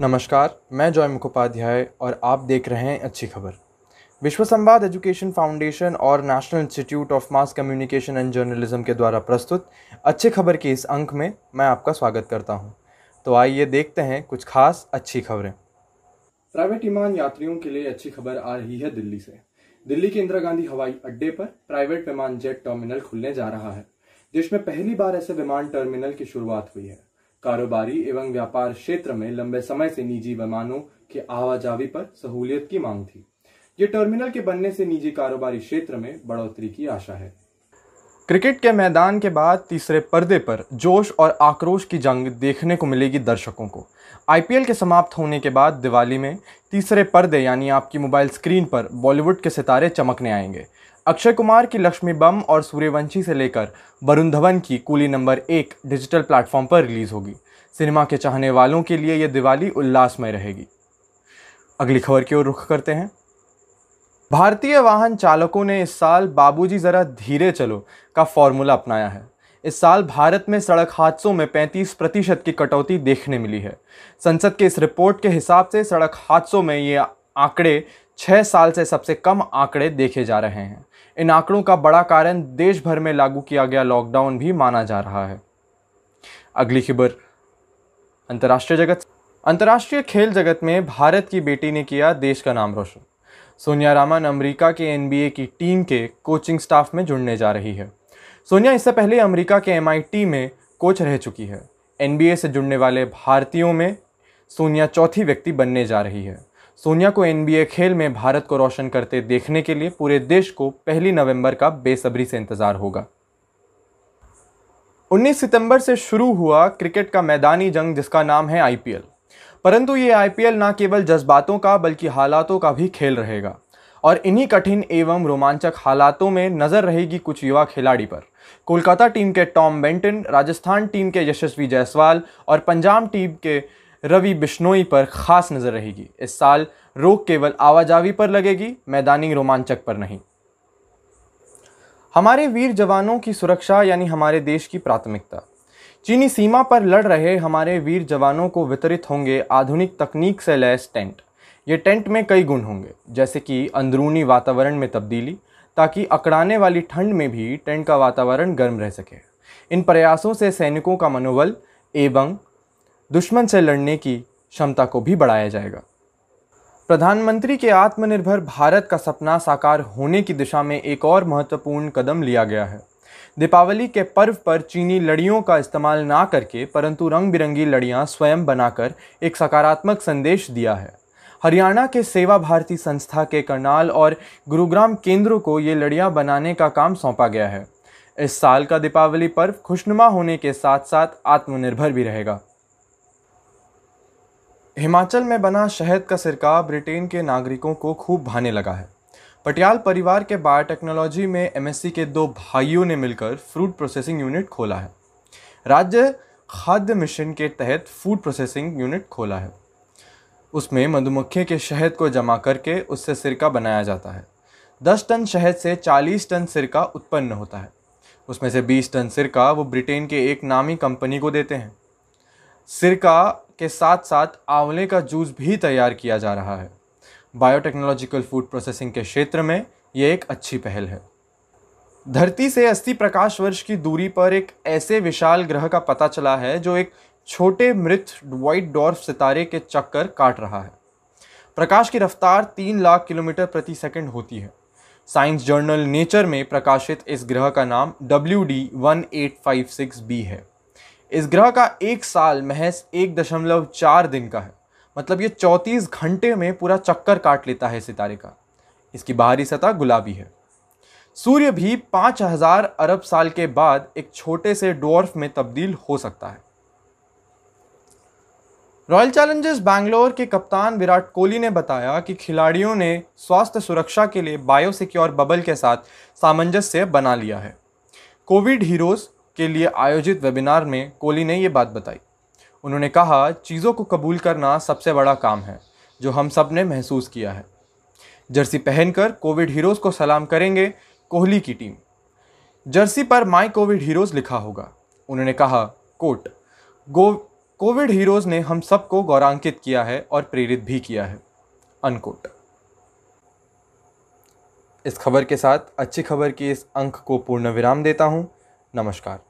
नमस्कार, मैं जॉय मुखोपाध्याय और आप देख रहे हैं अच्छी खबर। विश्व संवाद एजुकेशन फाउंडेशन और national institute of mass communication and journalism के द्वारा प्रस्तुत अच्छी खबर के इस अंक में मैं आपका स्वागत करता हूँ। तो आइए देखते हैं कुछ खास अच्छी खबरें। प्राइवेट विमान यात्रियों के लिए अच्छी खबर आ रही है दिल्ली से। दिल्ली के इंदिरा गांधी हवाई अड्डे पर प्राइवेट विमान जेट टर्मिनल खुलने जा रहा है देश में पहली बार ऐसे विमान टर्मिनल की शुरुआत हुई है। कारोबारी एवं व्यापार क्षेत्र में लंबे समय से निजी विमानों के आवाजावी पर सहूलियत की मांग थी। ये टर्मिनल के बनने से निजी कारोबारी क्षेत्र में बढ़ोतरी की आशा है। क्रिकेट के मैदान के बाद तीसरे पर्दे पर जोश और आक्रोश की जंग देखने को मिलेगी दर्शकों को। आईपीएल के समाप्त होने के बाद दिवाली में तीसरे पर्दे यानी आपकी मोबाइल स्क्रीन पर बॉलीवुड के सितारे चमकने आएँगे। अक्षय कुमार की लक्ष्मी बम और सूर्यवंशी से लेकर वरुण धवन की कूली नंबर एक डिजिटल प्लेटफॉर्म पर रिलीज़ होगी। सिनेमा के चाहने वालों के लिए यह दिवाली उल्लासमय रहेगी। अगली खबर की ओर रुख करते हैं। भारतीय वाहन चालकों ने इस साल बाबूजी ज़रा धीरे चलो का फॉर्मूला अपनाया है। इस साल भारत में सड़क हादसों में 35 प्रतिशत की कटौती देखने मिली है। संसद के इस रिपोर्ट के हिसाब से सड़क हादसों में ये आंकड़े छः साल से सबसे कम आंकड़े देखे जा रहे हैं। इन आंकड़ों का बड़ा कारण देश भर में लागू किया गया लॉकडाउन भी माना जा रहा है। अगली खबर, अंतर्राष्ट्रीय जगत। अंतर्राष्ट्रीय खेल जगत में भारत की बेटी ने किया देश का नाम रोशन। सोनिया रामन अमेरिका के एनबीए की टीम के कोचिंग स्टाफ में जुड़ने जा रही है। सोनिया इससे पहले अमेरिका के एमआईटी में कोच रह चुकी है। एनबीए से जुड़ने वाले भारतीयों में सोनिया चौथी व्यक्ति बनने जा रही है। सोनिया को एनबीए खेल में भारत को रोशन करते देखने के लिए पूरे देश को पहली नवंबर का बेसब्री से इंतज़ार होगा। 19 सितंबर से शुरू हुआ क्रिकेट का मैदानी जंग जिसका नाम है आईपीएल परंतु ये आईपीएल ना केवल जज्बातों का, बल्कि हालातों का भी खेल रहेगा। और इन्हीं कठिन एवं रोमांचक हालातों में नज़र रहेगी कुछ युवा खिलाड़ी पर। कोलकाता टीम के टॉम बेंटन, राजस्थान टीम के यशस्वी जायसवाल और पंजाब टीम के रवि बिश्नोई पर खास नज़र रहेगी। इस साल रोक केवल आवाजावी पर लगेगी, मैदानी रोमांचक पर नहीं। हमारे वीर जवानों की सुरक्षा, यानी हमारे देश की प्राथमिकता। चीनी सीमा पर लड़ रहे हमारे वीर जवानों को वितरित होंगे आधुनिक तकनीक से लैस टेंट। ये टेंट में कई गुण होंगे, जैसे कि अंदरूनी वातावरण में तब्दीली, ताकि अकड़ाने वाली ठंड में भी टेंट का वातावरण गर्म रह सके। इन प्रयासों से सैनिकों का मनोबल एवं दुश्मन से लड़ने की क्षमता को भी बढ़ाया जाएगा। प्रधानमंत्री के आत्मनिर्भर भारत का सपना साकार होने की दिशा में एक और महत्वपूर्ण कदम लिया गया है। दीपावली के पर्व पर चीनी लड़ियों का इस्तेमाल ना करके, परंतु रंग बिरंगी लड़ियाँ स्वयं बनाकर एक सकारात्मक संदेश दिया है। हरियाणा के सेवा भारती संस्था के करनाल और गुरुग्राम केंद्रों को ये लड़ियाँ बनाने का काम सौंपा गया है। इस साल का दीपावली पर्व खुशनुमा होने के साथ साथ आत्मनिर्भर भी रहेगा। हिमाचल में बना शहद का सिरका ब्रिटेन के नागरिकों को खूब भाने लगा है। पटियाल परिवार के बायोटेक्नोलॉजी में एमएससी के दो भाइयों ने मिलकर फ्रूट प्रोसेसिंग यूनिट खोला है। राज्य खाद्य मिशन के तहत फ़ूड प्रोसेसिंग यूनिट खोला है। उसमें मधुमक्खी के शहद को जमा करके उससे सिरका बनाया जाता है। दस टन शहद से चालीस टन सिरका उत्पन्न होता है। उसमें से बीस टन सिरका वो ब्रिटेन के एक नामी कंपनी को देते हैं। सिरका के साथ साथ आंवले का जूस भी तैयार किया जा रहा है। बायोटेक्नोलॉजिकल फ़ूड प्रोसेसिंग के क्षेत्र में ये एक अच्छी पहल है। धरती से 80 प्रकाश वर्ष की दूरी पर एक ऐसे विशाल ग्रह का पता चला है जो एक छोटे मृत व्हाइट डॉर्फ सितारे के चक्कर काट रहा है। प्रकाश की रफ्तार तीन लाख किलोमीटर प्रति सेकंड होती है। साइंस जर्नल नेचर में प्रकाशित इस ग्रह का नाम W D one eight five six B है। इस ग्रह का एक साल महज एक दशमलव चार दिन का है। मतलब ये चौंतीस घंटे में पूरा चक्कर काट लेता है सितारे का। इसकी बाहरी सतह गुलाबी है। सूर्य भी पाँच हज़ार अरब साल के बाद एक छोटे से डोर्फ में तब्दील हो सकता है। रॉयल चैलेंजर्स बैंगलोर के कप्तान विराट कोहली ने बताया कि खिलाड़ियों ने स्वास्थ्य सुरक्षा के लिए बायोसिक्योर बबल के साथ सामंजस्य बना लिया है। कोविड हीरोज के लिए आयोजित वेबिनार में कोहली ने ये बात बताई। उन्होंने कहा, चीज़ों को कबूल करना सबसे बड़ा काम है, जो हम सबने महसूस किया है। जर्सी पहनकर कोविड हीरोज़ को सलाम करेंगे कोहली की टीम। जर्सी पर माई कोविड हीरोज़ लिखा होगा। उन्होंने कहा, कोट, गो, कोविड हीरोज़ ने हम सबको गौरांकित किया है और प्रेरित भी किया है। अनकोट इस खबर के साथ अच्छी खबर के इस अंक को पूर्ण विराम देता हूँ। नमस्कार।